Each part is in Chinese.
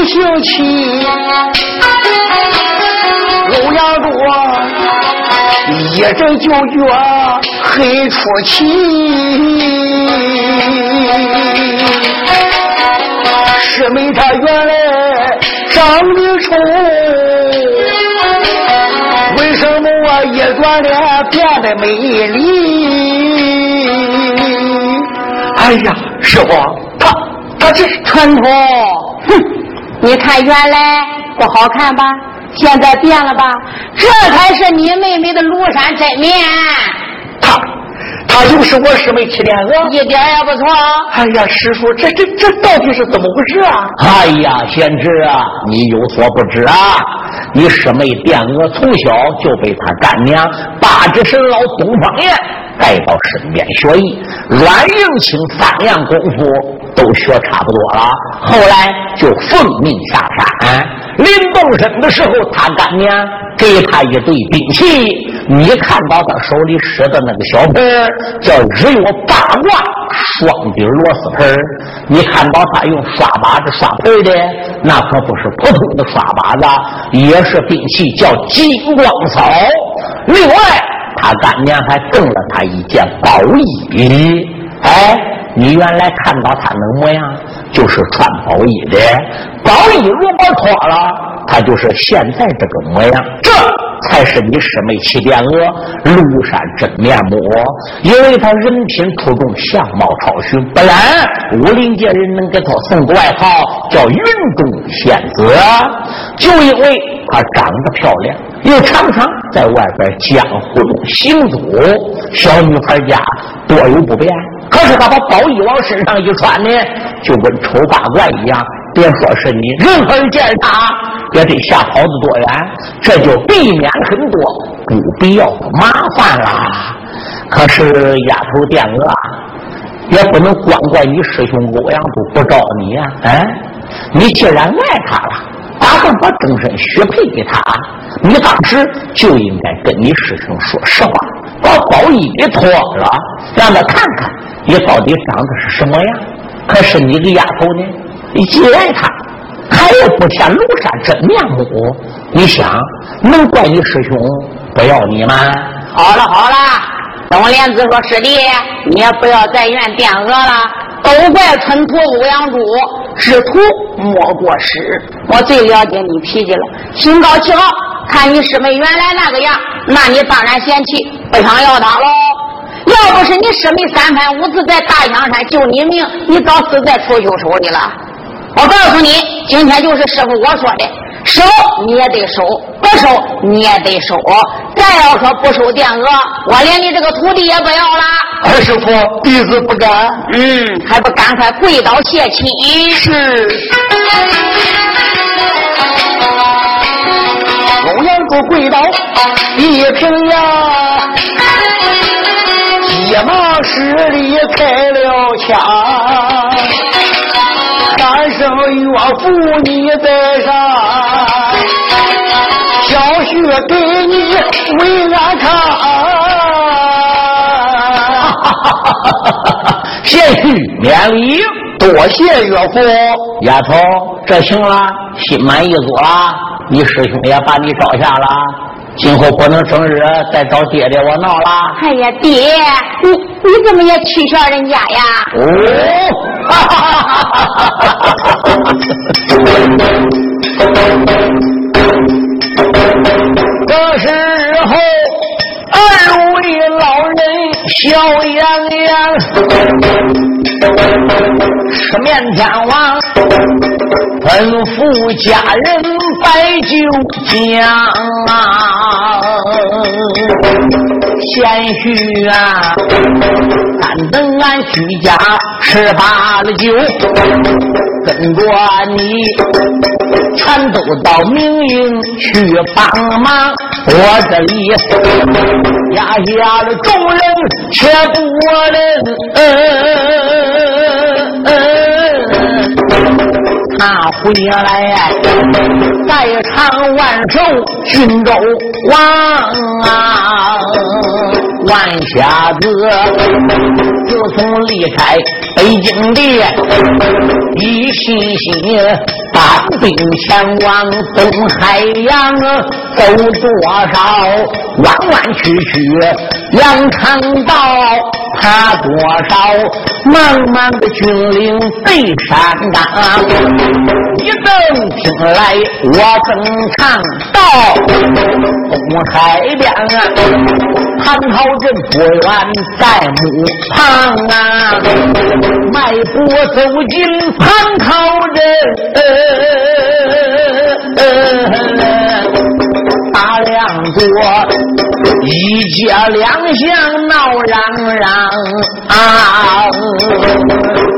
把殿娥百姓气，欧阳柱一阵就觉很出奇，师妹她原来长得丑，为什么我一转脸变得美丽？哎呀，师傅，他他这传统，哼，你看原来不好看吧？现在变了吧？这才是你妹妹的庐山真面。他他就是我师妹七天娥，一点也不错。哎呀，师叔，这这这到底是怎么回事啊？哎呀，贤侄啊，你有所不知啊，你师妹殿娥从小就被他干娘八指神老东方爷带到身边学艺，软硬轻三样功夫都学差不多了，后来就奉命下山。临动身的时候，他干娘给他一对兵器。你看到他手里使的那个小盆叫日月八卦双底螺丝盆你看到他用刷把子刷盆的，那可不是普通的刷把子，也是兵器，叫金光扫。另外，他干娘还赠了他一件宝衣。哎，你原来看到他那模样，就是穿宝衣的。宝衣如果脱了，他就是现在这个模样。这。才是你师妹七殿娥庐山真面目，因为她人品出众，相貌超群，不然武林界人能给她送个外号叫云中仙子，就因为她长得漂亮，又常常在外边江湖中行走。小女孩家多有不便，可是她把宝衣往身上一穿呢，就跟丑八怪一样。别说是你，任何人见他也得吓跑得多远，这就避免很多不必要的麻烦啦。可是丫头店娥也不能光怪你师兄欧阳都不招你呀！哎，你既然爱他了，打算把终身许配给他，你当时就应该跟你师兄说实话，把宝衣给脱了，让他看看你到底长得是什么样。可是你个丫头呢？你既爱他，还要不显庐山真面目，你想能怪你师兄不要你吗？好了好了，东莲子说师弟，你也不要再怨殿娥了，都怪春土欧阳柱，知徒莫过师。我最了解你脾气了，心高气傲，看你师妹原来那个样，那你当然嫌弃，不想要她喽。要不是你师妹三番五次在大香山救你命，你早死在楚秀手里了。我告诉你，今天就是师傅我说的，收你也得收，不收你也得收。再要说不收殿额，我连你这个徒弟也不要了。二师傅，弟子不敢。嗯，还不赶快跪倒谢亲？是。欧阳柱跪倒，一平呀，急忙施礼开了枪。三声岳父你在上，小婿给你问安康。贤婿免礼，多谢岳父。丫头，这行了，心满意足了，你师兄也把你招下了。今后不能整日再找爹爹我闹了。哎呀，爹，你你怎么也取笑人家呀？哦，这时候，二位老人笑洋洋，吃面天王吩咐家人摆酒讲。贤婿啊，但等俺居家吃罢了酒，跟着你全都到明营去帮忙。我这里压下了众人却不能。他回来再唱万寿郡州王啊！万瞎子，自从离开北京的，一心心把兵前往东海洋，走多少弯弯曲曲羊肠道，爬多少茫茫的峻岭北山岗，一等听来我正唱到东海边啊。蟠桃镇不远在木旁啊，迈步走进蟠桃镇，大梁座一街两巷闹嚷嚷啊，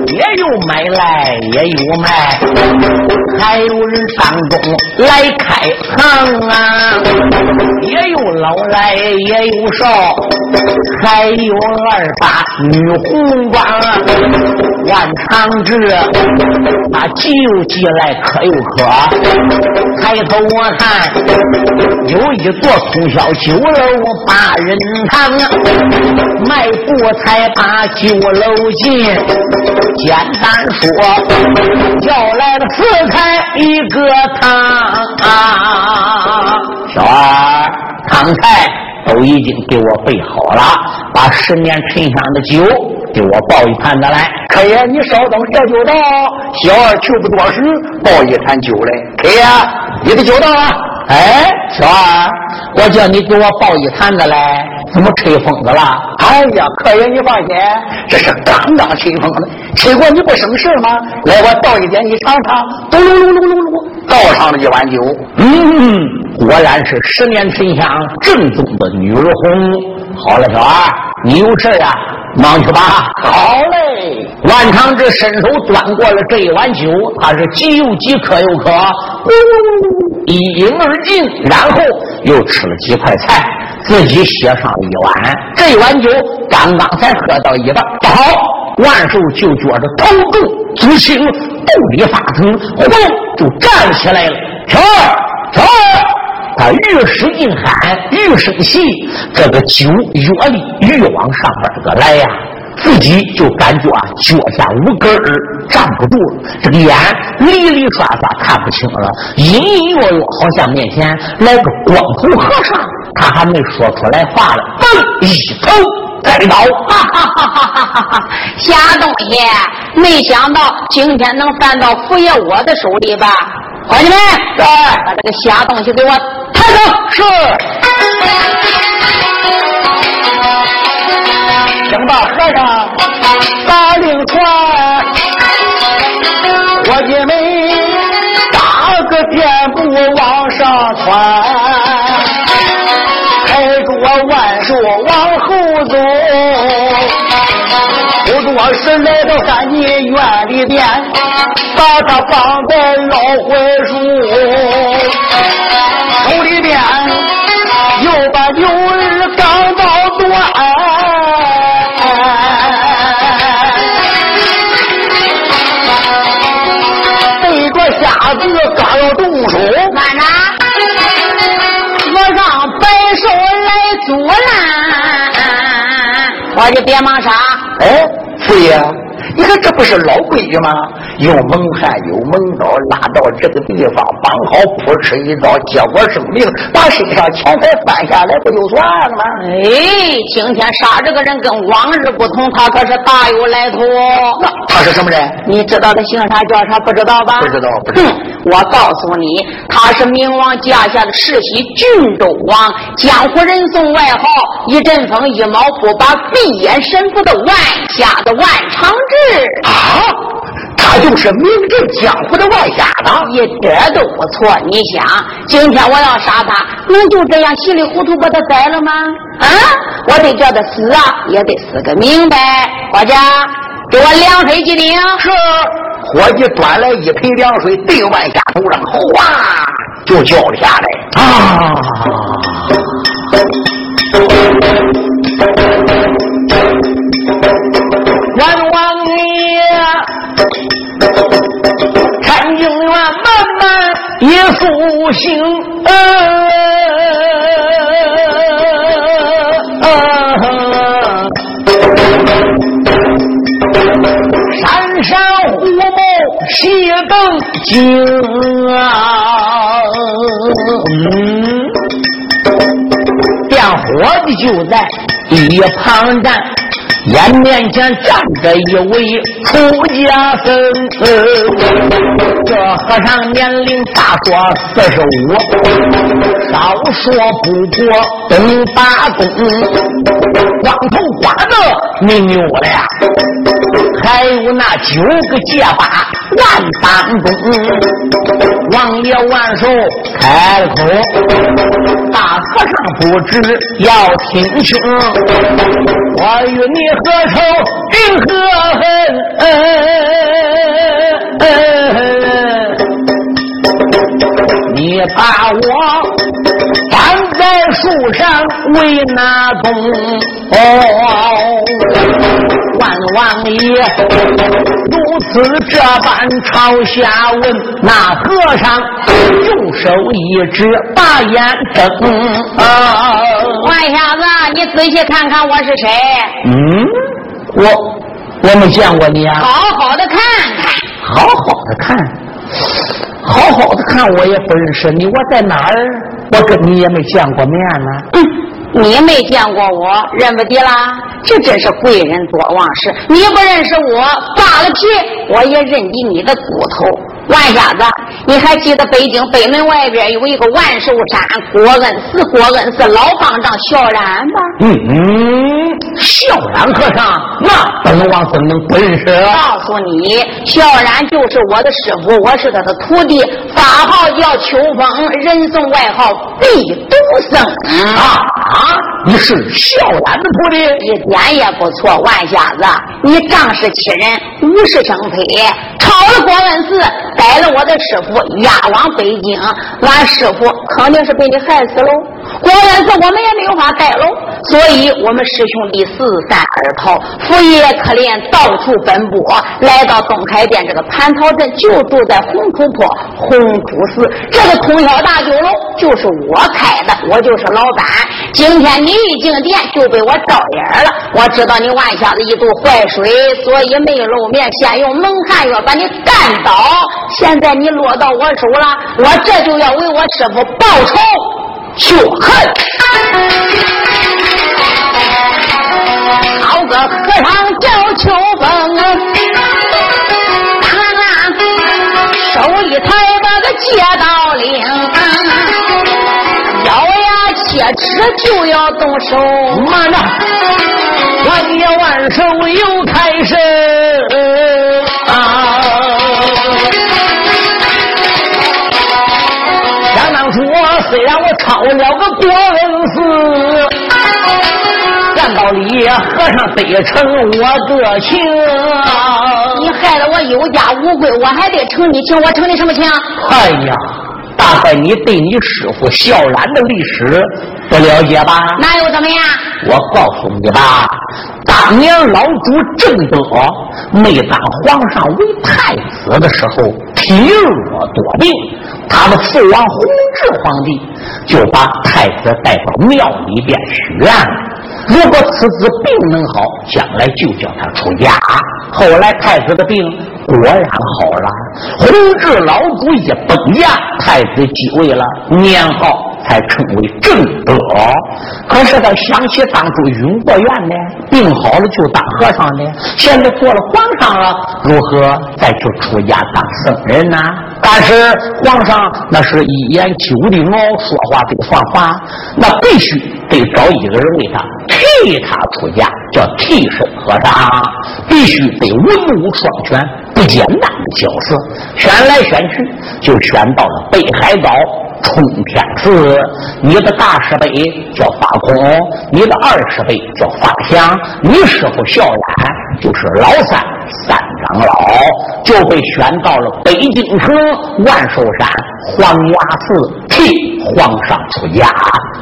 也有买来也有卖，还有人当中来开行啊，也有老来也有少。还有二八女红光，万长志，那急又急来，可又可。抬头我看，有一座通宵酒楼八人堂，迈步才把酒楼进。简单说，要来了四菜一个汤，小二汤菜。都已经给我备好了，把十年沉香的酒给我抱一坛子来。客爷，你稍等，这就到。小二去不多时，抱一坛酒来。客爷，你的酒到了。哎，小二，我叫你给我抱一坛子来，怎么吹风子了？哎呀，客人，你放心，这是刚刚吹风的，吹过你不省事吗？来，我倒一点，你尝尝。咚隆隆隆隆隆，倒上了一碗酒。嗯。果然是十年沉香正宗的女儿红。好了，小二，你有事呀？忙去吧。好嘞。万长志伸手端过了这一碗酒，他是既又急，渴又渴，一饮而尽，然后又吃了几块菜，自己写上了一碗。这碗酒刚刚才喝到一半，不好，万寿就觉着头重足轻，肚里发疼，忽就站起来了。小二，小二。他越使劲喊，越生气，这个酒越力越往上边个来呀，自己就感觉啊脚下无根儿站不住了，这个眼里里刷刷看不清了，隐隐约约好像面前来个光头和尚，他还没说出来话了，嘣一头栽倒，哈哈哈哈哈哈！瞎东西，没想到今天能犯到福爷我的手里吧？伙计们，来把这个瞎东西给我抬走。是。听到和尚打令传，伙计们打个箭步往上窜，抬着我万寿往后走，不多时来到三进院里边。把他放在老槐树我就别忙啥。哎，四爷。你看，这不是老规矩吗？用蒙汗，有蒙刀拉到这个地方，绑好，扑哧一刀，结果生命，把身上钱财翻下来，不就算了吗？哎，今天杀这个人跟往日不同，他可是大有来头。那他是什么人？你知道他姓啥叫啥？不知道吧？不知道，不知道。我告诉你，他是明王驾下的世袭郡州王，江湖人送外号一阵风一毛不拔，闭眼神符的万下的万长志啊！他就是名震江湖的外家子，一点都不错。你想，今天我要杀他，能就这样稀里糊涂把他宰了吗？啊！我得叫他死啊，也得死个明白。伙计，给我凉水几瓶。是。伙计端来一盆凉水，对万家头上哗就浇了下来。啊！万一宿星，啊哈！山山虎豹，惊啊！点火的就在一旁站。眼面前站着一位出家僧，这和尚年龄大说四十五，少说不过东八公，光头刮的没扭了，还有那九个结巴万般功，王爷万寿开了口，大和尚不知要听清，我与你。何仇定何恨？你把我绑在树上为哪东？万王爷如此这般朝下问，那和尚右手一指，把眼睁。万小子，你仔细看看我是谁？嗯，我我没见过你啊。好好的看看，好好的看，好好的看，我也不认识你。我在哪儿？我跟你也没见过面呢。嗯。你没见过我，认不得啦？这真是贵人多忘事。你不认识我，扒了皮我也认得你的骨头。万瞎子，你还记得北京北门外边有一个万寿山郭恩寺？郭恩寺老方丈萧然吗？嗯，萧然和尚，那本王怎能不认识？告诉你，萧然就是我的师傅，我是他的徒弟，法号叫秋风，人送外号必毒僧。啊啊，你是萧然的徒弟？一点也不错，万瞎子，你仗势欺人，无事生非，抄了郭恩寺。逮了我的师傅押往北京，俺师傅肯定是被你害死喽。果然是我们也没有法带喽，所以我们师兄弟四散而逃，父爷可怜，到处奔波，来到东海店这个蟠桃镇，就住在红土坡红土寺。这个通宵大酒楼就是我开的，我就是老板。今天你一进店就被我招眼了，我知道你万下子一肚坏水，所以没露面，先用蒙汗药把你干倒。现在你落到我手了，我这就要为我师傅报仇雪恨。好个和尚叫秋风，手里抬把个戒刀齿就要动手。慢着，万年万寿又开声啊！虽然我抄了个国文寺，按道理和尚得成我的情。你害得我有家无归，我还得成你情，我成你什么情？哎呀，大概你对你师傅萧然的历史不了解吧？那又怎么样？我告诉你吧，当年老主正德没当皇上为太子的时候，体弱多病。他的父王弘治皇帝就把太子带到庙里边许愿了。如果此子病能好，将来就叫他出家。后来太子的病果然好了，弘治老祖一崩驾，太子继位了，年号。才称为正德。可是他想起当初云过愿呢，病好了就当和尚呢，现在做了皇上了，如何再去出家当僧人呢？但是皇上那是一言九鼎哦，说话得算话，那必须得找一个人为他替他出家，叫替身和尚，必须得文武双全，不简单的角色。选来选去，就选到了北海道。冲天寺，你的大师辈叫法空，你的二师辈叫法相，你师傅笑然就是老三三长老，就被选到了北京城万寿山黄崖寺替皇上出家，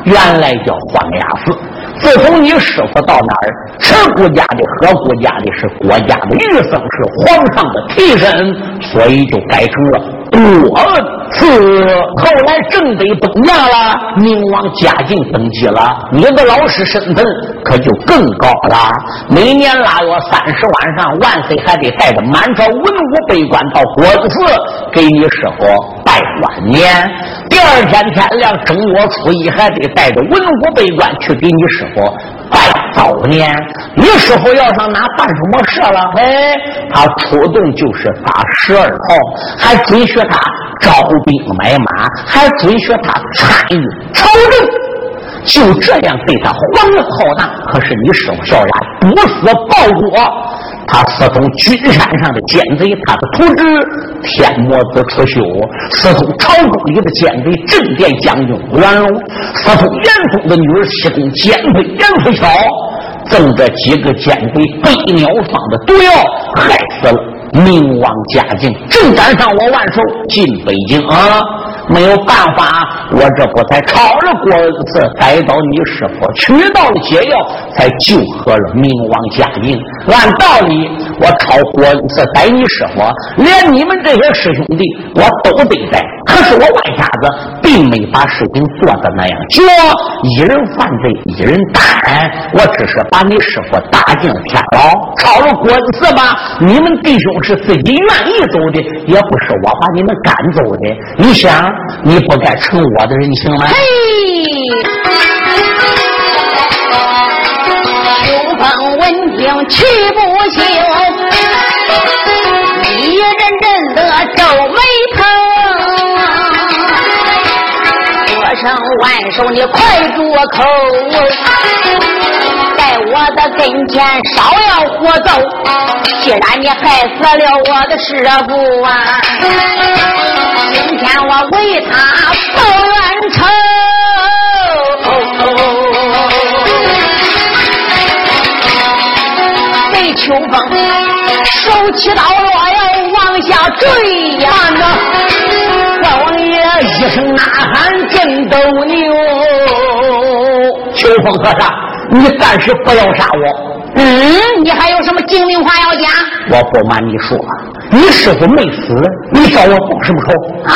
原来叫黄崖寺。自从你师傅到那儿，吃国家的喝国家的是国家的御僧，是皇上的替身，所以就改成了。多次。后来正北崩驾了，明王嘉靖登基了，你的老师身份可就更高了。每年腊月三十晚上，万岁还得带着满朝文武百官到国子寺给你师傅拜晚年。第二天天亮正月初一，还得带着文武百官去给你师傅拜早年。你师傅要上哪办什么事了？哎，他出动就是打十二炮，还准许他招兵买马，还准许他参与朝政。就这样对他皇恩浩荡。可是你师傅小然不死报国。他私通君山上的奸贼，他的徒侄天魔子出修；私通朝宫里的奸贼镇殿将军吴元龙；私通严嵩的女儿西宫奸妃严福桥，赠这几个奸贼飞鸟方的毒药，害死了明王嘉靖。正赶上我万寿进北京啊！没有办法，我这不才抄了郭子。逮到你师傅，取到了解药，才救活了明王嘉靖。按道理，我抄郭子。逮你师傅，连你们这些师兄弟我都得逮。可是我万瞎子。并没把事情做的那样绝，一人犯罪一人担。我只是把你师傅打进天牢，抄了郭子。吧。你们弟兄是自己愿意走的，也不是我把你们赶走的。你想？你不该成我的人情吗？嘿，秋风闻听气不休，一阵阵的皱眉头。我声万寿，你快住口！我的跟前少要胡走，既然你害死了我的师傅啊！今天我为他报冤仇。被秋风手起刀落要往下坠呀！大王爷一声呐喊震斗牛。秋风和尚，你暂时不要杀我。嗯，你还有什么精明话要讲？我不瞒你说，你师傅没死，你找我报什么仇？啊，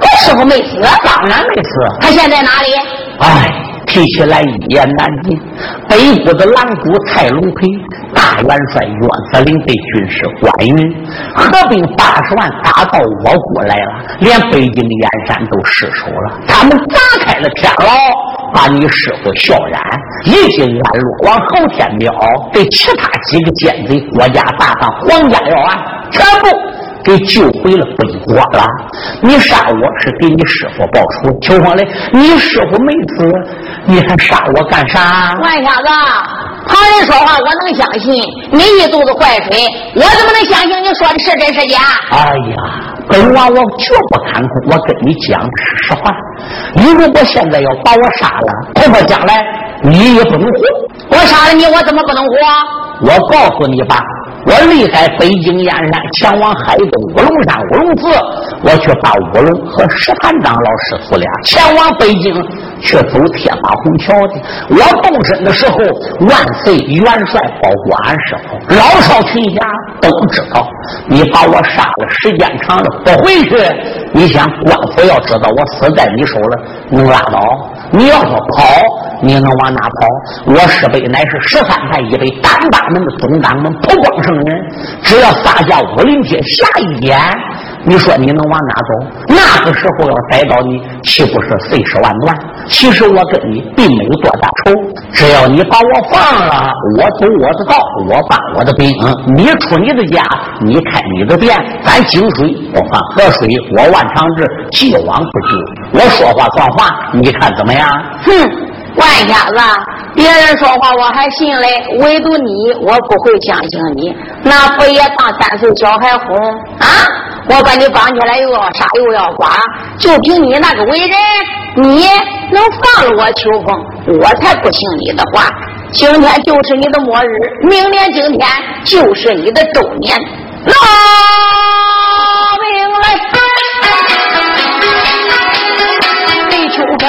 我师傅没死，当然没死，他现在哪里？哎。提起来一言难尽，北国的狼谷蔡龙培、大元帅岳司令被军师关云合并八十万打到我国来了，连北京的燕山都失守了。他们砸开了天牢，把你师傅萧然一经安落往后天庙，给其他几个奸贼国家大当皇家要案，全部。给救回了本国了，你杀我是给你师傅报仇。秋风嘞，你师傅没死，你还杀我干啥？万瞎子，旁人说话我能相信，你一肚子坏水，我怎么能相信你说的是真是假？哎呀，本王我绝不看空，我跟你讲的是实话。你如果现在要把我杀了，恐怕将来你也不能活。我杀了你，我怎么不能活？我告诉你吧。我离开北京燕山，前往海东乌龙山乌龙寺，我去把乌龙和石坛长老师傅俩前往北京却走铁马虹桥的。我动身的时候，万岁元帅包括俺师傅，老少群侠都知道。你把我杀了，时间长了不回去，你想官府要知道我死在你手了，能拉倒？你要说跑，你能往哪跑？我师辈乃是十三派一位单八门的总掌门普光圣人，只要撒下武林街下一眼，你说你能往哪走？那个时候要逮到你，岂不是碎尸万段？其实我跟你并没有多大仇，只要你把我放了，我走我的道，我办我的兵，你出你的家，你开你的店，咱井水不犯河水，我万长志既往不咎。我说话算话，你看怎么样？哼，万瞎子，别人说话我还信嘞，唯独你，我不会相信你。那不也当三岁小孩哄啊？我把你绑起来又要杀又要剐，就凭你那个为人，你能放了我秋风？我才不信你的话。今天就是你的末日，明年今天就是你的周年。老命来！李秋芬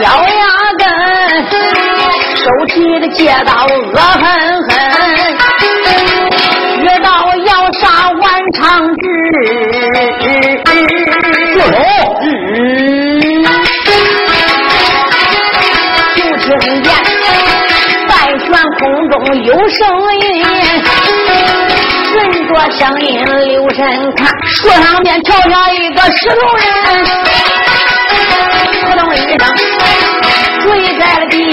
咬牙根，手提的戒刀恶狠狠。知道要杀万长志，住手！就听见半悬空中有声音，顺着声音留神看，树上面跳下一个石头人，扑通一声跪在了地，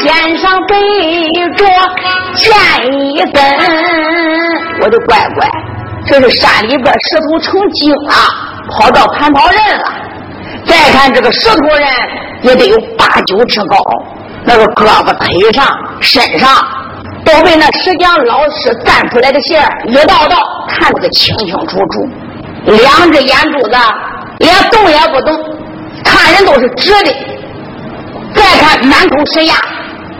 肩上背着剑一根。我的乖乖，这是山里边石头成精了，跑到蟠桃人了。再看这个石头人，也得有八九尺高，那个胳膊、腿上、身上都被那石匠老师站出来的线一道道看得个清清楚楚。两只眼珠子连动也不动，看人都是直的。再看满口是牙，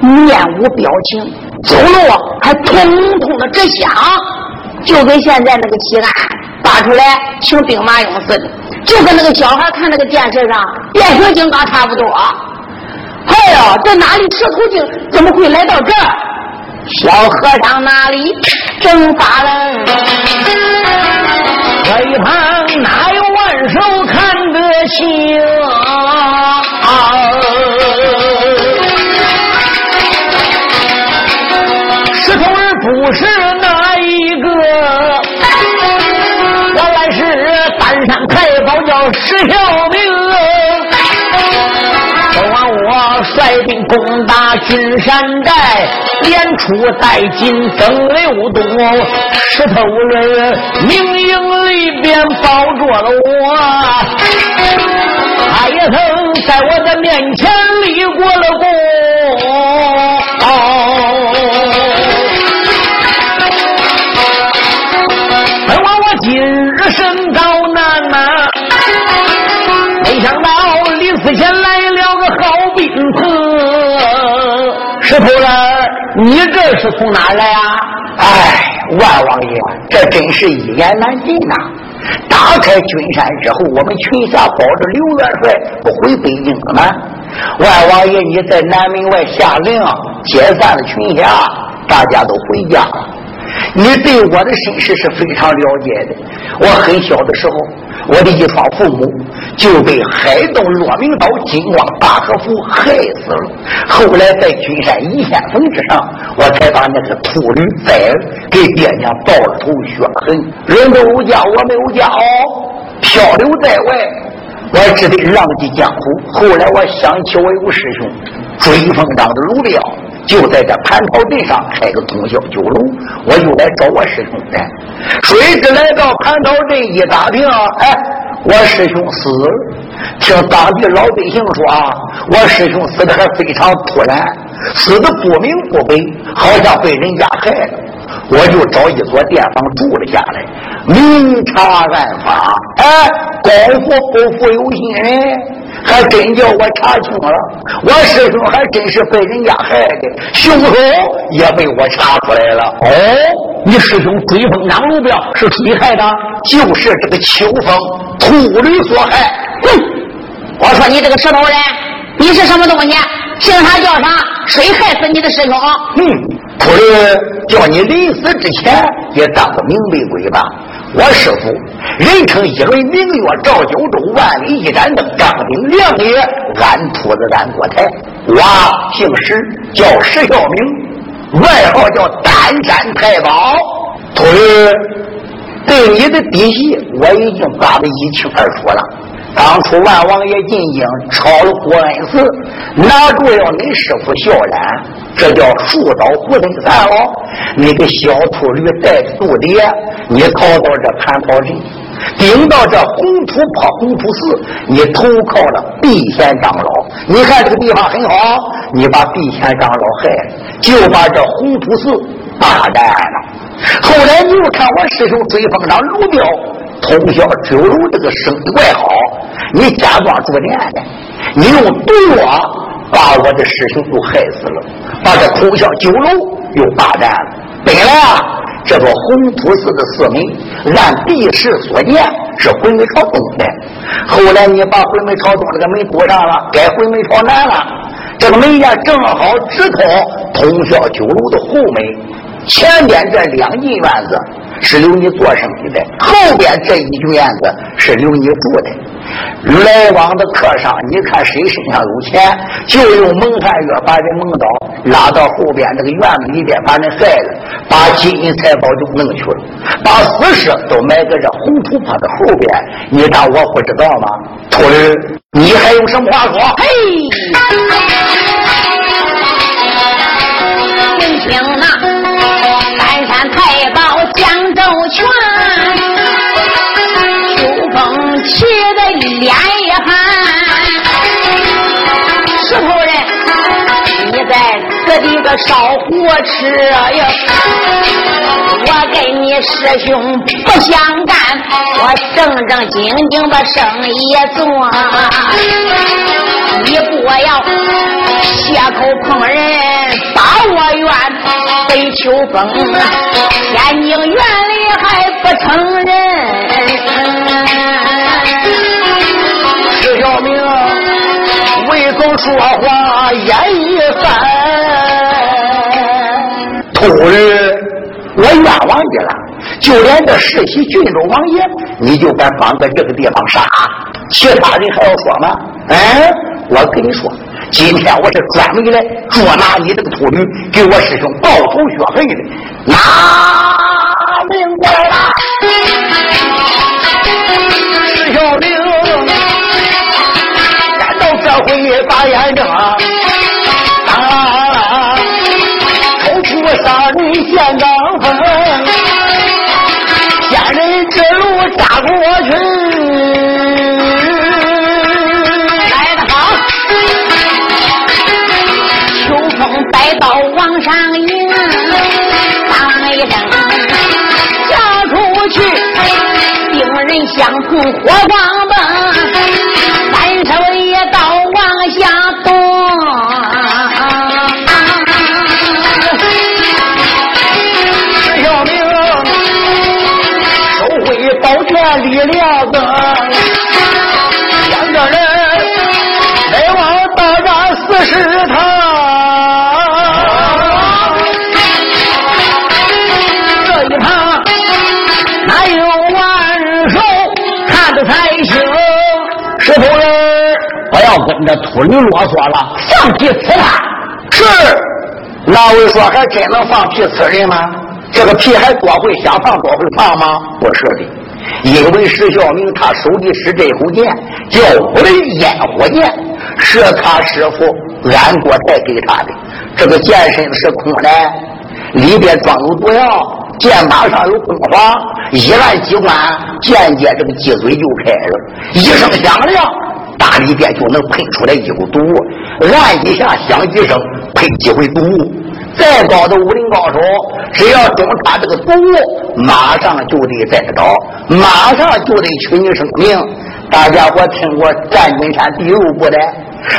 面无表情，走路还通通的直响，就跟现在那个西安发出来请兵马俑似的。就跟那个小孩看那个电视上变形金刚差不多。哎呦，这哪里石头精怎么会来到这儿？小和尚哪里正发愣，这一旁哪有万寿看得清？保叫石小明。昨晚我率兵攻打君山寨，连出带进登六洞，石头人明营里边保着了我，他也曾在我的面前立过了功。想到临死前来了个好兵子。石头人，你这是从哪来啊？哎，万王爷，这真是一言难尽呐！打开君山之后，我们群侠保着刘元帅不回北京了吗？万王爷，你在南门外下令解散了群侠，大家都回家。你对我的身世是非常了解的。我很小的时候，我的一双父母就被海盗骆明岛金光大和夫害死了。后来在君山一线峰之上，我才把那个秃驴崽给爹娘报了仇雪恨。人都有家，我没有家哦，漂流在外，我只得浪迹江湖。后来我想起我有个师兄追风党的卢彪。就在这蟠桃镇上开个通宵酒楼，我就来找我师兄的。谁知来到蟠桃镇一打听，哎，我师兄死了。听当地老百姓说啊，我师兄死的还非常突然，死的不明不白，好像被人家害了。我就找一所店房住了下来，明察暗访，哎，功夫不负有心人。还真叫我查清了，我师兄还真是被人家害的，凶手也被我查出来了。哦，你师兄追风党卢彪是谁害的？就是这个秋风秃驴所害。哼！我说你这个石头人，你是什么东西？姓啥叫啥？谁害死你的师兄？哼！秃驴叫你临死之前也当个明白鬼吧。我师傅人称一轮明月照九州，万里一盏灯。张丁亮也，俺秃子俺国台。我姓石，叫石孝明，外号叫丹山太保。秃驴，对你的底细我已经扒得一清二楚了。当初万王爷进京，抄了郭恩寺，拿住了你师傅萧然，这叫树倒猢狲散哦。你个小秃驴带着肚爹，你逃到这蟠桃镇，顶到这红土坡红土寺，你投靠了避贤长老。你看这个地方很好，你把避贤长老害了，就把这红土寺霸占了。后来你又看我师兄追风长卢彪。通宵酒楼这个生意怪好，你假装住店的，你用毒药把我的师兄都害死了，把这通宵酒楼又霸占了。本来啊，这座红土寺的寺门按地势所见是回门朝东的，后来你把回门朝东这个门堵上了，改回门朝南了。这个门呀，正好直通通宵酒楼的后门，前边这两进院子。是留你做生意的，后边这一院子是留你住的。来往的客商，你看谁身上有钱，就用蒙汗药把人蒙倒，拉到后边这个院子里边把人害了，把金银财宝就弄去了，把死尸都埋在这红土坡的后边。你当我不知道吗？徒儿，你还有什么话说？嘿，听听脸一寒，石头人，你在此地个烧火吃呀？我跟你师兄不相干，我正正经经把生意做。你不要血口碰人，把我怨北秋风，天津院里还不承认。说话言一番，徒儿，我冤枉你了。就连这世袭郡州王爷，你就敢放在这个地方杀？其他人还要说吗？哎，我跟你说，今天我是专门来捉拿你这个秃驴，给我师兄报仇雪恨的。拿命过来了，这回把眼睁，啊，偷出杀人现张风，仙人之路扎过去，来得好，秋风带刀往上迎，当一声杀出去，兵人相碰火光李亮子，两个人来往大战四十趟，这一趟哪有完手看得才行。石头人，不要跟着秃驴啰嗦了，放屁呲他！是，那位说还真能放屁呲人吗？这个屁还多会想放多会放吗？不是的。因为石孝明他手里使这口剑叫五雷烟火剑，是他师傅安国才给他的。这个剑身是空的，里边装有毒药，剑把上有光华，一按机关，剑尖这个鸡嘴就开了，一声响亮，大里边就能喷出来一股毒。按一下响几声，喷几回毒。再高的武林高手，只要中他这个毒，马上就得栽倒，马上就得取你生命。大家伙听过战军山第六部的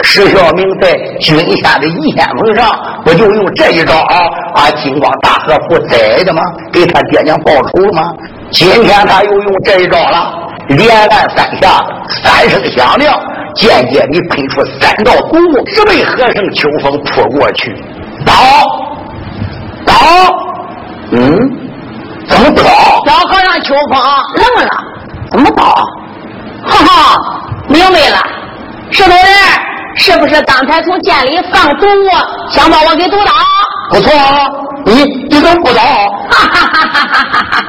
石孝明在军山的一先锋上，不就用这一招啊？金光大和不宰的吗？给他爹娘报仇了吗？今天他又用这一招了，连按三下，三声响亮，间接里喷出三道毒雾，直被和尚秋风扑过去，倒。倒，嗯，怎么倒？小和尚秋风愣了，怎么倒？哈哈，明白了，石头人是不是刚才从监里放毒，想把我给毒倒？不错，你你怎么不倒？哈哈哈哈哈哈！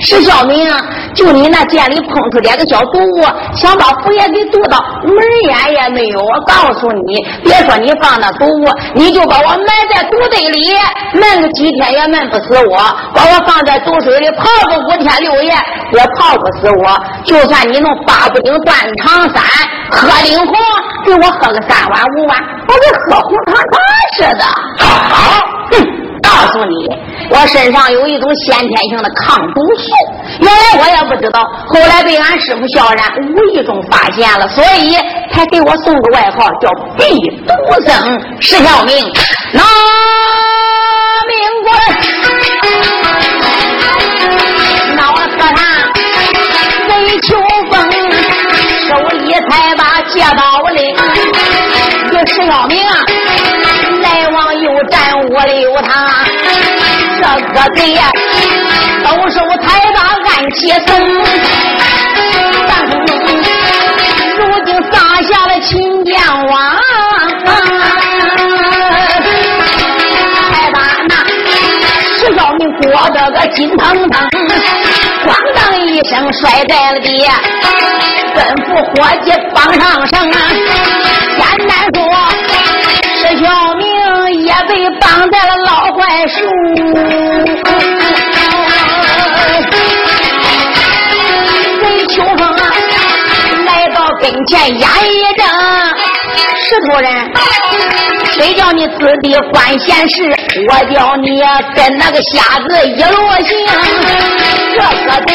石小明，就你那店里碰出点个小毒物，想把福爷给毒到，门眼也没有。我告诉你，别说你放那毒物，你就把我埋在毒堆里，闷个几天也闷不死我；把我放在毒水里泡个五天六夜，也泡不死我。就算你弄八不顶断肠散，喝灵红，给我喝个三碗五碗，我跟喝红糖茶似的。好。哼，告诉你，我身上有一种先天性的抗毒素，原来我也不知道，后来被俺师傅萧然无意中发现了，所以才给我送个外号叫避毒僧石小明。拿命过我留他这个罪呀都是我财大暗器送，但如今撒下了秦家王财大那只要你过得个金腾腾咣当一声摔在了地吩咐伙计绑上绳前压一阵，石头人，谁叫你自己管闲事？我叫你跟那个瞎子一路行，这可得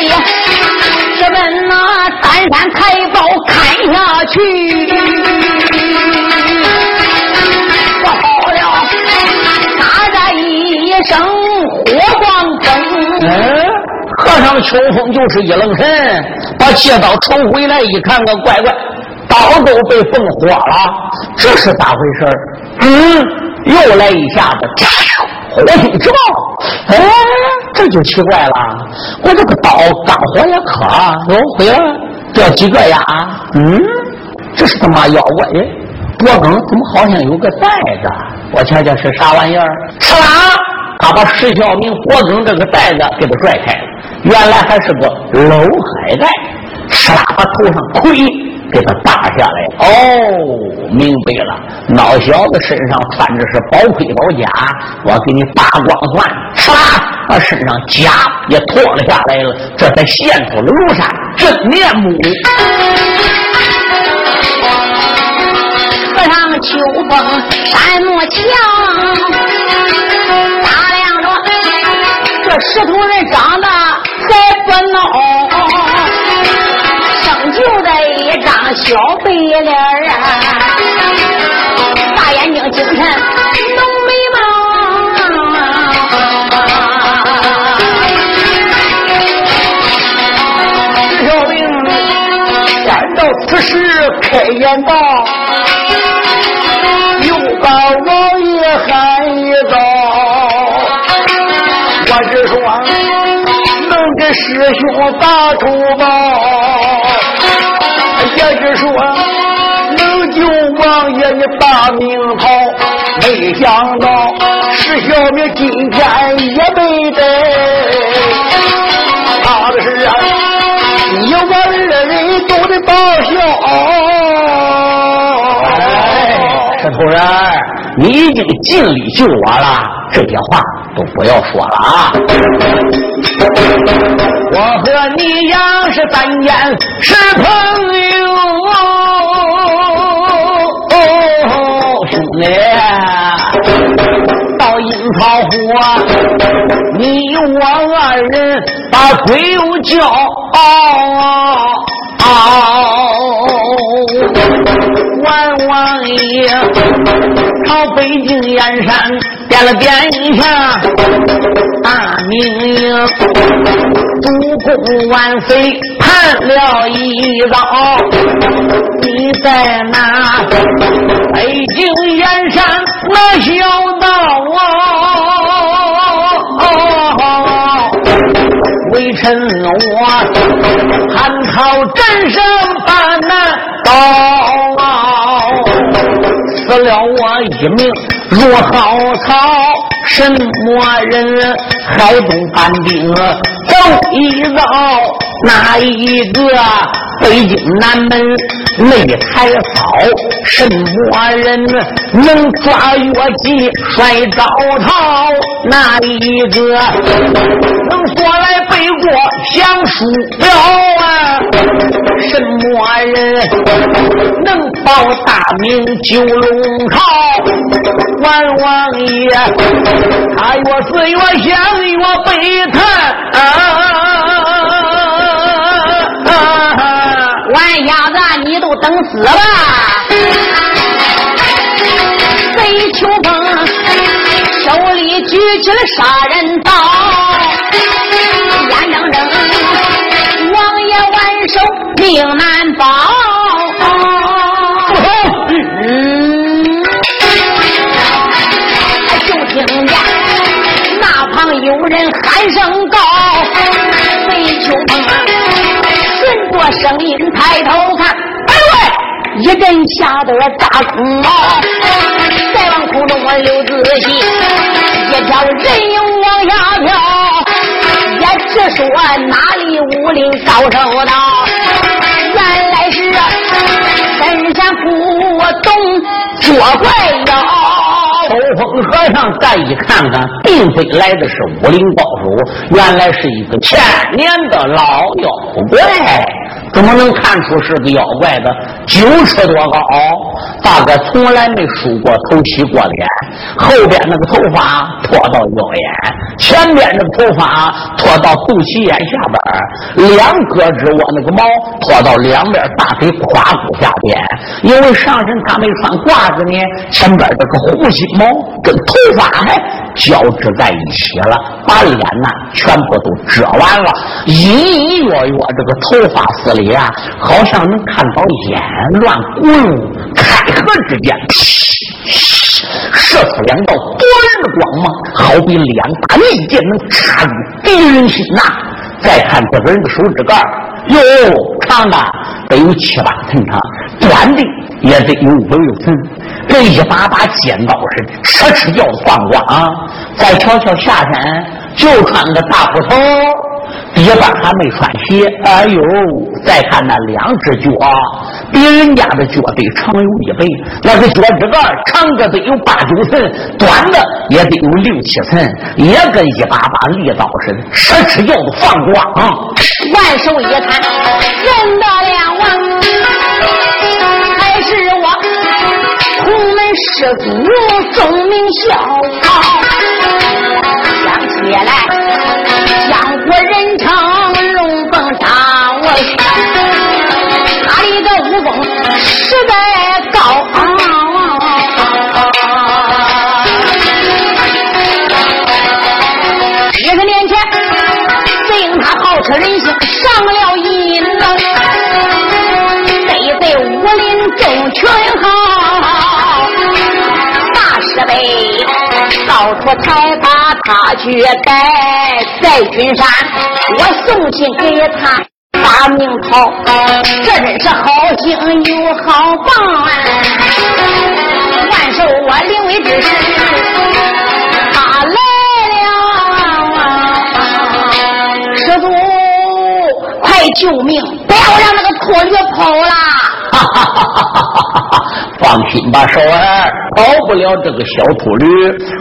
直奔那三山财宝砍下去。不好了，嘎喳一声火光灯。和尚秋风就是一愣神，把借刀抽回来一看，个乖乖，刀都被封火了，这是咋回事嗯，又来一下子，火星之爆，哎，这就奇怪了，我这个刀刚火也磕，哟，毁了，掉几个呀？嗯，这是他妈妖怪耶！脖梗怎么好像有个袋子？我瞧瞧是啥玩意儿？哧啦，他把石小明脖梗这个袋子给他拽开了。原来还是个搂海带，吃啦把头上盔给他打下来。哦，明白了，老小子身上穿着是宝盔宝甲，我给你扒光算。哧啦，把身上甲也脱了下来了，这才现出了庐山真面目。和尚秋风山木强，打量着这石头人长得。还不孬，小白脸啊，想到石小明今天也没得，怕的是啊，你我二人都得报效。哎，石头人，你已经尽力救我了，这些话都不要说了啊。我和你杨是三年是朋友，哦兄弟，我，你我二人把鬼友叫。万王爷朝北京燕山点了点一下大名营，主公万岁盼了一遭。你在那北京燕山那小道趁我汉朝镇上把那刀。死了我一命若好草，什么人海东班兵走一遭？哪一个北京南门擂台操？什么人能抓越骑摔招桃？哪一个能说来背过降书表啊？什么人能报大名九龙朝？万王爷，他越死越想越悲叹啊。完小子，你都等死吧！贼秋风手里举起了杀人刀，眼睁睁，王爷万寿命难保。嗯，就听见那旁有人喊声声音抬头看，哎喂，一阵吓得炸空毛。再往空中我溜仔细，一条人影往下飘，也直说哪里武林高手道？原来是深山不动捉怪。风和尚再一看看，并非来的是武林高手，原来是一个千年的老妖怪。怎么能看出是个妖怪的？九尺多高，大概从来没梳过头、洗过脸，后边那个头发拖到腰眼，前边那个头发拖到肚脐眼下边，两胳肢窝那个毛拖到两边大腿胯骨下边。因为上身他没穿褂子呢，前边这个胡须毛跟头发还交织在一起了，把脸呐全部都遮完了，隐隐约约这个头发丝里。啊，好像能看到烟乱咕噜，开合之间，射出两道短的光芒，好比两把利剑能插入敌人心呐。再看这个人的手指盖哟，长的得有七八寸长，短的也得有五六寸，跟一把把尖刀似的，哧哧叫的放光。再瞧瞧下身，就穿个大裤头。底板还没穿鞋，哎呦！再看那两只脚，比人家的脚得长有一倍。那个脚趾盖长的得有八九寸，短的也得有六七寸，也跟一把把利刀似的，哧哧叫的放光。万寿一看，认得是祖宗名校，想起来江湖人称龙凤山，我家里的武功实在高。几十年前，正因他好吃人性，上了瘾了，得罪武林众。到处才把。他去待在君山，我送信给他把命讨，这真是好心有好报。万寿我临危之时，他来了，师祖快救命！不要让那个秃驴跑了！哈哈哈哈哈哈！放心吧，少儿，保不了这个小秃驴。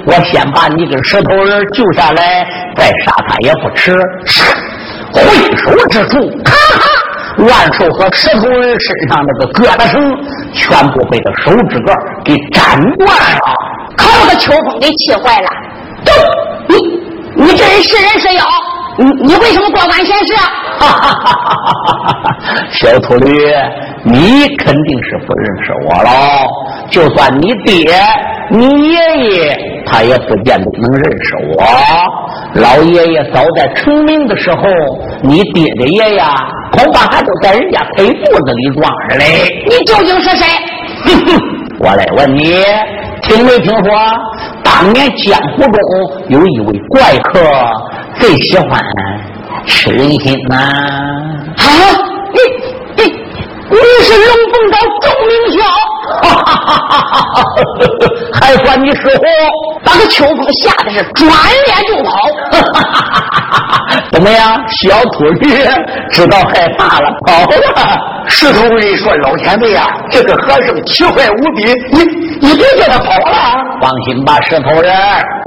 我先把你跟石头人救下来，再杀他也不迟。挥手之处，咔咔，万寿和石头人身上那个疙瘩绳全部被他手指盖给斩断了。可把秋风给气坏了。你你这人是人是妖？你你为什么多管闲事？小秃驴，你肯定是不认识我喽。就算你爹、你爷爷，他也不见得能认识我。老爷爷早在成名的时候，你爹的爷爷，恐怕还都在人家腿肚子里装着嘞。你究竟是谁？哼 哼我来问你，听没听说，当年江湖中有一位怪客？最喜欢吃人心呐！啊，你你你是龙凤岛钟明孝，还管你是货，把个秋风吓得是转脸就跑。怎么样，小秃驴知道害怕了，跑了。石头人说：“老前辈啊，这个和尚奇怪无比，你你别叫他跑了。放心吧，石头人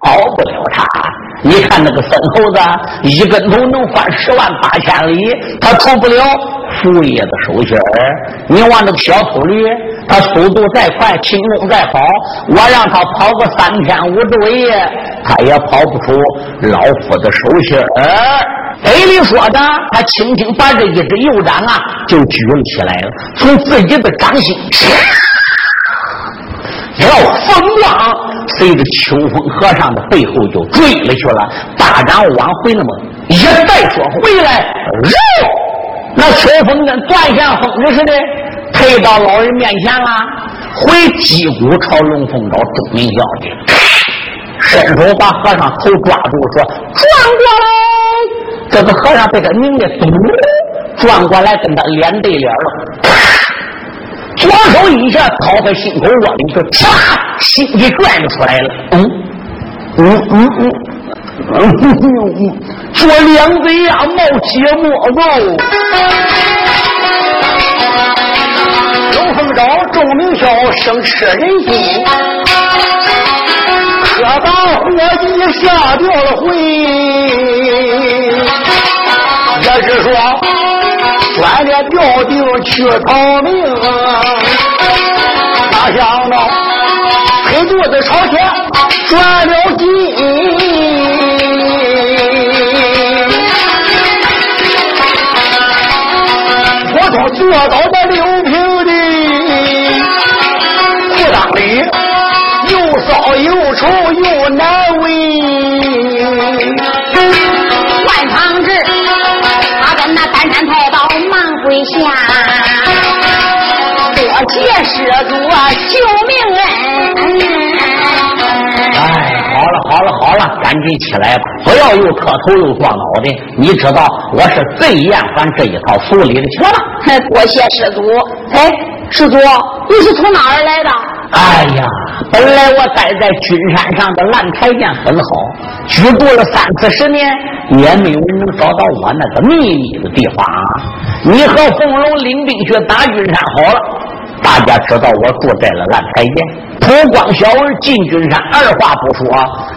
跑不了他。”你看那个孙猴子，一跟头能翻十万八千里，他出不了佛爷的手心儿。你往那个小秃驴，他速度再快，轻功再好，我让他跑个三天五昼夜，他也跑不出老夫的手心儿。嘴里说着，他轻轻把这一只右掌啊，就举了起来了，从自己的掌心。要风光，随着秋风和尚的背后就追了去了。大掌往回那么一再说回来，肉那秋风跟断线风似的，退到老人面前了，回击鼓朝龙凤岛钟明孝的，伸手把和尚头抓住，说：“转过来！”这个和尚被他拧的，咚，转过来跟他脸对脸了。左手一下掏开心口窝里，就唰，心给拽了出来了。嗯，嗯嗯嗯，嗯，做两嘴呀，冒血沫垢。有风招，众名笑，生吃人心。可把伙计吓掉了魂，也是说转脸调定去逃命。哪想到黑肚子朝天转了筋。坐到这六平的裤裆里，又骚又臭又难闻。万长志，他。跟那三山太保忙跪下，多谢施主救命恩。哎，好了好了好了，赶紧起来吧，不要又磕头又撞脑袋。你知道我是最厌烦这一套俗礼的，起来吧。多谢施主。哎，施主，你是从哪儿来的？哎呀，本来我待在君山上的烂台殿很好，居住了三四十年，也没有人能找到我那个秘密的地方。你和冯龙领兵去打君山好了，大家知道我住在了烂台殿。普光小儿进君山，二话不说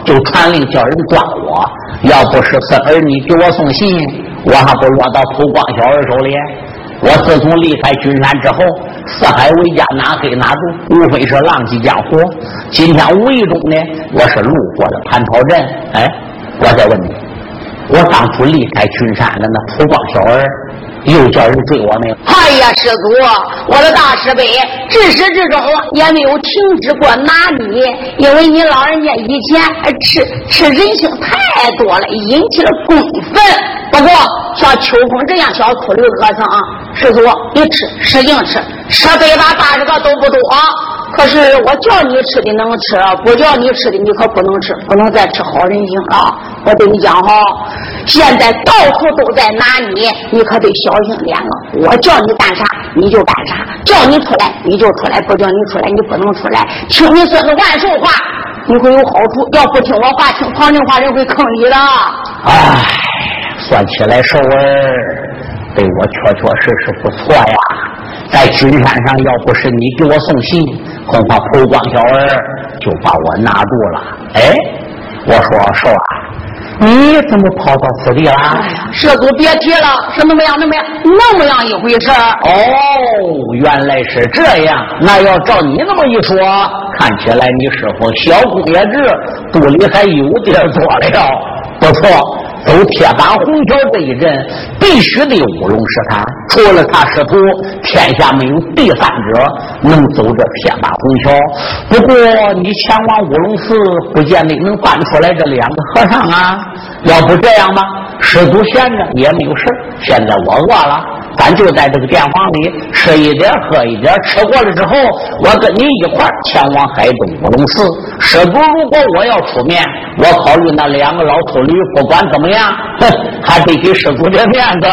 就传令叫人抓我。要不是四儿你给我送信，我还不落到普光小儿手里。我自从离开君山之后，四海为家，哪黑哪住，无非是浪迹江湖。今天无意中呢，我是路过了蟠桃镇。哎，我再问你，我当初离开君山的那普光小儿，又叫人追我们？哎呀，师祖，我的大师辈至始至终也没有停止过拿你，因为你老人家以前吃吃人性太多了，引起了公愤。不过像秋风这样小秃驴和尚，施主你吃使劲吃，吃百八八十个都不多啊。可是我叫你吃的能吃，不叫你吃的你可不能吃，不能再吃好人性了。我对你讲哈，现在到处都在拿你，你可得小心点了。我叫你干啥你就干啥，叫你出来你就出来，不叫你出来你不能出来。听你孙子万寿话，你会有好处；要不听我话，听旁人话，人会坑你的。唉，算起来寿儿对我确确实实不错呀。在君山上，要不是你给我送信，恐怕蒲光小儿就把我拿住了。哎，我说寿啊，你怎么跑到此地啦？哎呀，施主别提了，是那么样那么样那么样一回事儿。哦，原来是这样。那要照你那么一说，看起来你师傅小功也至，肚里还有点多了。不错。走铁板虹桥这一阵，必须得乌龙石他。除了他师徒，天下没有第三者能走这铁板虹桥。不过你前往乌龙寺，不见得能搬出来这两个和尚啊。要不这样吧，师祖闲着也没有事现在我饿了，咱就在这个店房里吃一点，喝一点。吃过了之后，我跟你一块前往海东乌龙寺。师祖如果我要出面，我考虑那两个老秃驴，不管怎么样，哼，还得给师祖点面子。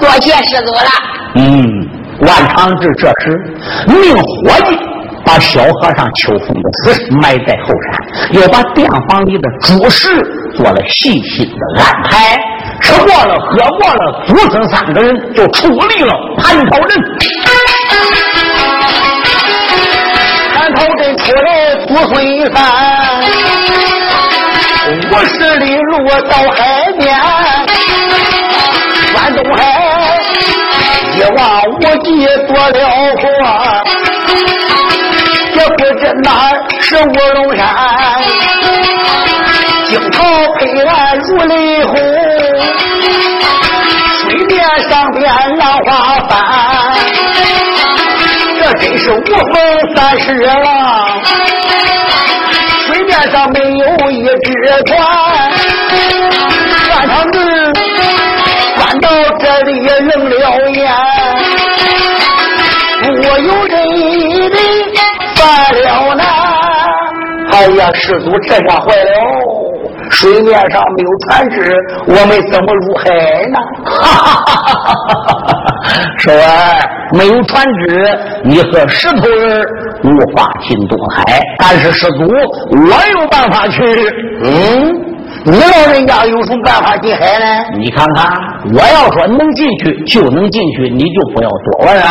多谢师祖了。嗯，万长志这时命伙计把小和尚秋风的死尸埋在后山，又把店房里的主食做了细心的安排。吃过了，喝过了，祖孙三个人就出离了蟠桃镇。蟠桃镇出来祖孙三，五十里路到海边，关东海一望无际多辽阔，这不知哪是乌龙山，惊涛拍岸如雷轰，水面上边浪花翻，这真是无风三十浪，上没有一只船，万长志翻到这里扔了眼，我有人的犯了难。哎呀，师祖这下坏了，水面上没有船只，我们怎么入海呢？哈哈哈哈哈哈！说儿没有船只，你和石头人无法进东海，但是师祖我有办法去。嗯，你老人家有什么办法进海呢？你看看，我要说能进去就能进去，你就不要多问了。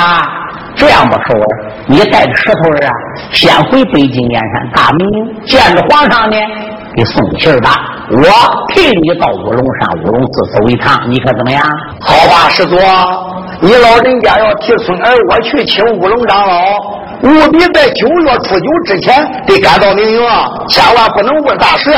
这样吧，寿儿，你带着石头人啊，先回北京燕山大明见着皇上呢，给送信儿吧。我替你到五龙山五龙寺走一趟，你看怎么样？好吧，师祖，你老人家要替孙儿我去请乌龙长老。务必在九月初九之前得赶到灵营，千万不能误大事。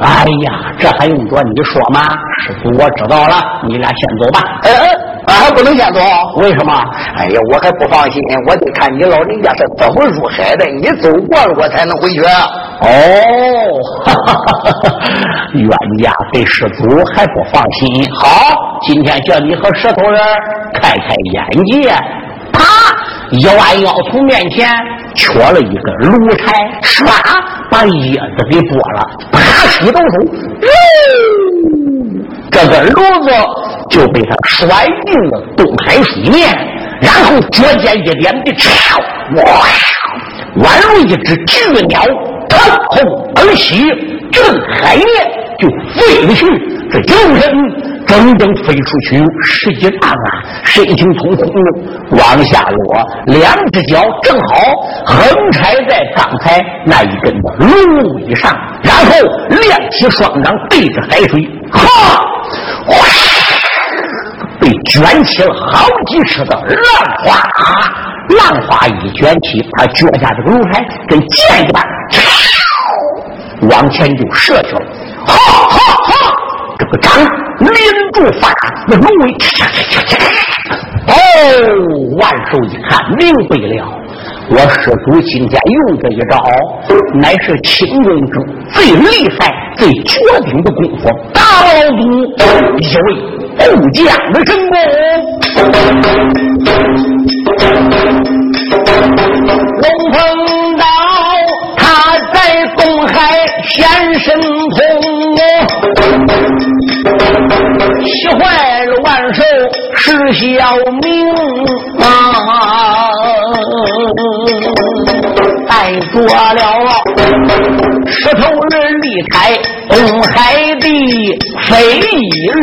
哎呀，这还用着你说吗？师傅，我知道了，你俩先走吧。哎哎，俺还不能先走？为什么？哎呀，我还不放心，我得看你老人家是怎么入海的。你走过了，我才能回去。哦，哈哈哈冤家对师祖还不放心。好，今天叫你和石头人开开眼界。啪一弯腰从面前缺了一根炉柴，唰把叶子给剥了，啪起动手，这个炉子就被他甩进了东海水面，然后脚尖一点的唰，哇，宛如一只巨鸟腾空而起，震海面就飞了去，这精神。整整飞出去十几丈啊！身形从空中往下落，两只脚正好横踩在刚才那一根的芦苇上，然后亮起双掌对着海水，哈，哗被卷起了好几尺的浪花。浪花一卷起，他脚下这个芦台跟箭一般，往前就射去了，哈哈哈！这个掌。连住发，那芦苇，哦，万寿一看明白了，我师祖今天用这一招，乃是清宫中最厉害、最绝顶的功夫，大老祖一位护将的神功。龙凤岛，他在东海显神通。气坏了万寿是小明啊！带着了石头人离开东海的飞一日，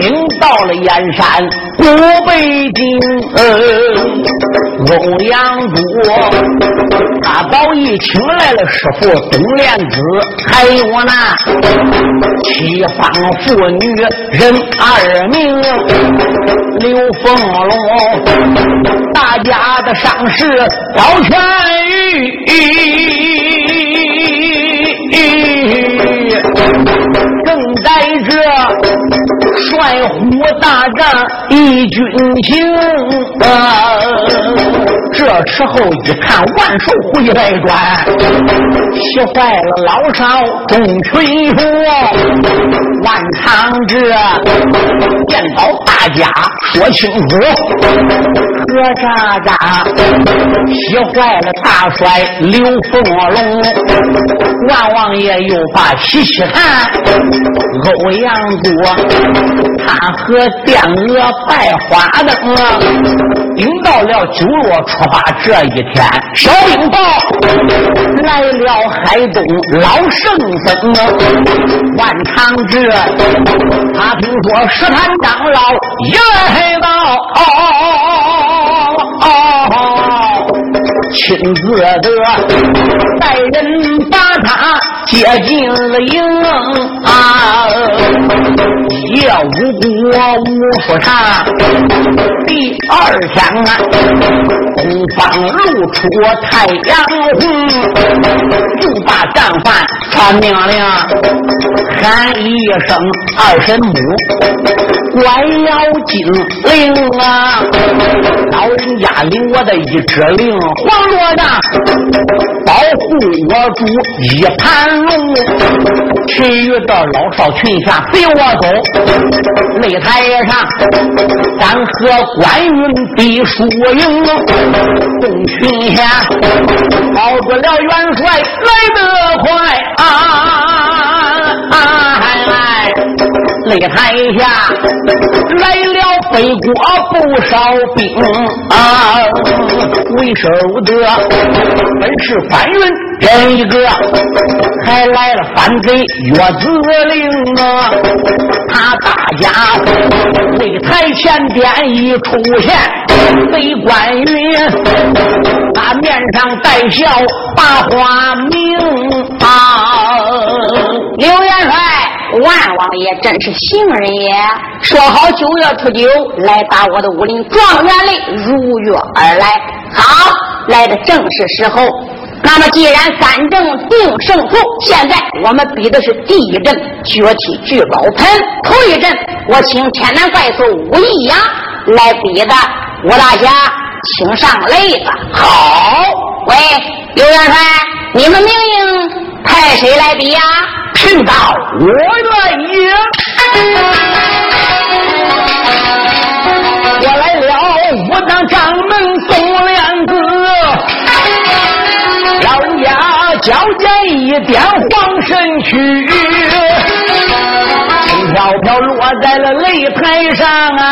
领到了燕山古北京。欧阳祖他早已请来了师傅董莲子，还有那七方妇女人二名刘凤龙，大家的伤势高全玉，正在这。帅虎大战一军情啊！这时候一看万寿回来转，气坏了老少众群说：万长志见到大家说清楚，何渣渣气坏了大帅刘凤龙，万王爷又把喜喜看欧阳多。他和殿娥拜花灯，顶到了九月初八这一天，小兵报来了海东老圣僧万长志，他听说石坛长老也来到，亲自的带人把他。接进了营啊，夜无国无说啥。第二天啊，东方露出太阳红，就把战犯传命令，喊一声二神母，怪要金灵啊！老人家领我的一支令，黄罗的保护我主一盘龙。其余的老少群下随我走，擂台上咱和关云比输赢。众群下保住了元帅来得快啊！擂台下来了北国不少兵啊，为首的本是翻云人一个，还来了反贼岳子陵啊！他大家擂台前边一出现，被关云，他面上带笑把花明啊，刘元帅。万王爷真是行人也，说好九月初九来把我的武林状元擂，如约而来。好，来的正是时候。那么既然三正定胜负，现在我们比的是第一阵绝体聚宝盆，头一阵我请天南怪兽武义阳来比的，吴大侠请上擂吧。好，喂，刘元帅，你们命令派谁来比呀？贫道我愿意，我来了，我当掌门宋莲子，老人家交剑一点黄身躯，轻飘飘落在了擂台上啊，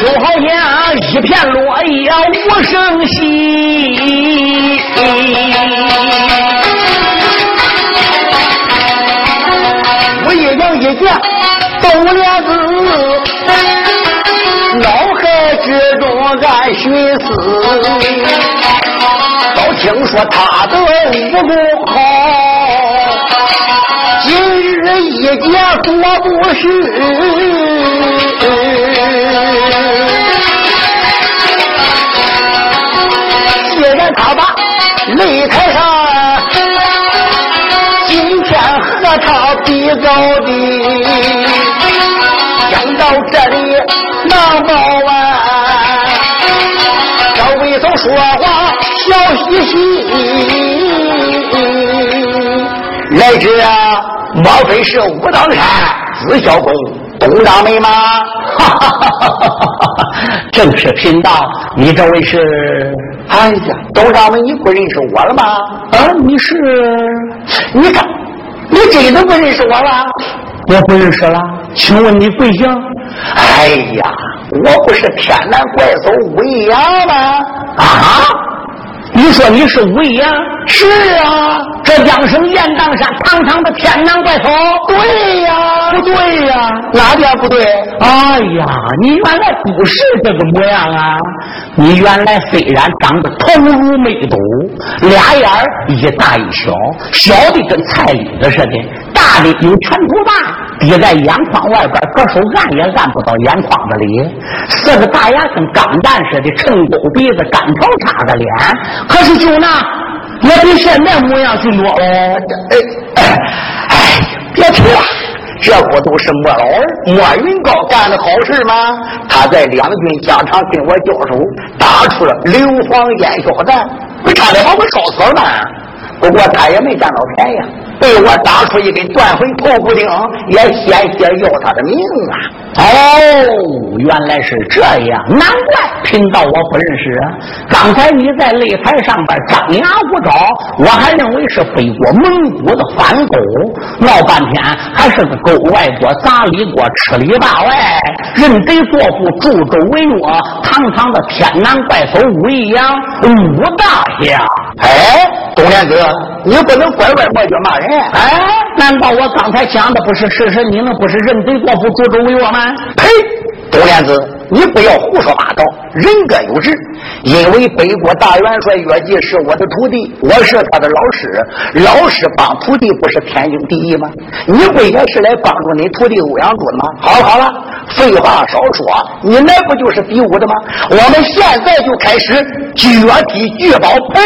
就好像一片落叶无声息。一见东莲子，脑海之中暗寻思，都听说他的武功好，今日一见果不是，既然他把擂台上。他比高低，讲到这里忙报完，赵魏总说话笑嘻嘻。来者，莫非是武当山紫霄宫东大美吗？哈哈哈哈哈！正是贫道，你这位是？哎呀，东大美，你不认识我了吗？啊，你是？你看。你真的不认识我了？我不认识了，请问你贵姓？哎呀，我不是天南怪兽武艺阳吗？啊？你说你是武一阳？是啊，这江省雁荡山堂堂的天南怪兽？对呀，不对呀，哪点不对？哎呀，你原来不是这个模样啊！你原来虽然长得头如美斗，俩眼一大一小，小的跟菜里子似的，大的有拳头大。滴在眼眶外边，搁手按也按不到眼眶子里。四个大牙跟钢蛋似的，撑沟鼻子，干条叉的脸。可是就那，也比现在模样俊多哎。哎哎，别提了，这不都是莫老儿莫云高干的好事吗？他在两军疆场跟我交手，打出了硫磺烟硝弹，不差点把我烧死了。不过他也没占到便宜。被我打出一根断魂头骨钉，也险些要他的命啊！哦，原来是这样，难怪贫道我不认识啊。刚才你在擂台上边张牙舞爪，我还认为是北国蒙古的反狗，闹半天还是个狗外国砸里国吃里扒外，认贼作父，助纣为虐，堂堂的天南怪兽武一阳，武大侠！哎，东莲哥，你不能拐弯抹角骂人。哎，难道我刚才讲的不是事实？你们不是认贼作父、助纣为虐吗？呸！董莲子，你不要胡说八道。人各有志，因为北国大元帅岳继是我的徒弟，我是他的老师，老师帮徒弟不是天经地义吗？你不也是来帮助你徒弟欧阳准吗？好了好了，废话少说，你那不就是比武的吗？我们现在就开始绝体聚宝盆。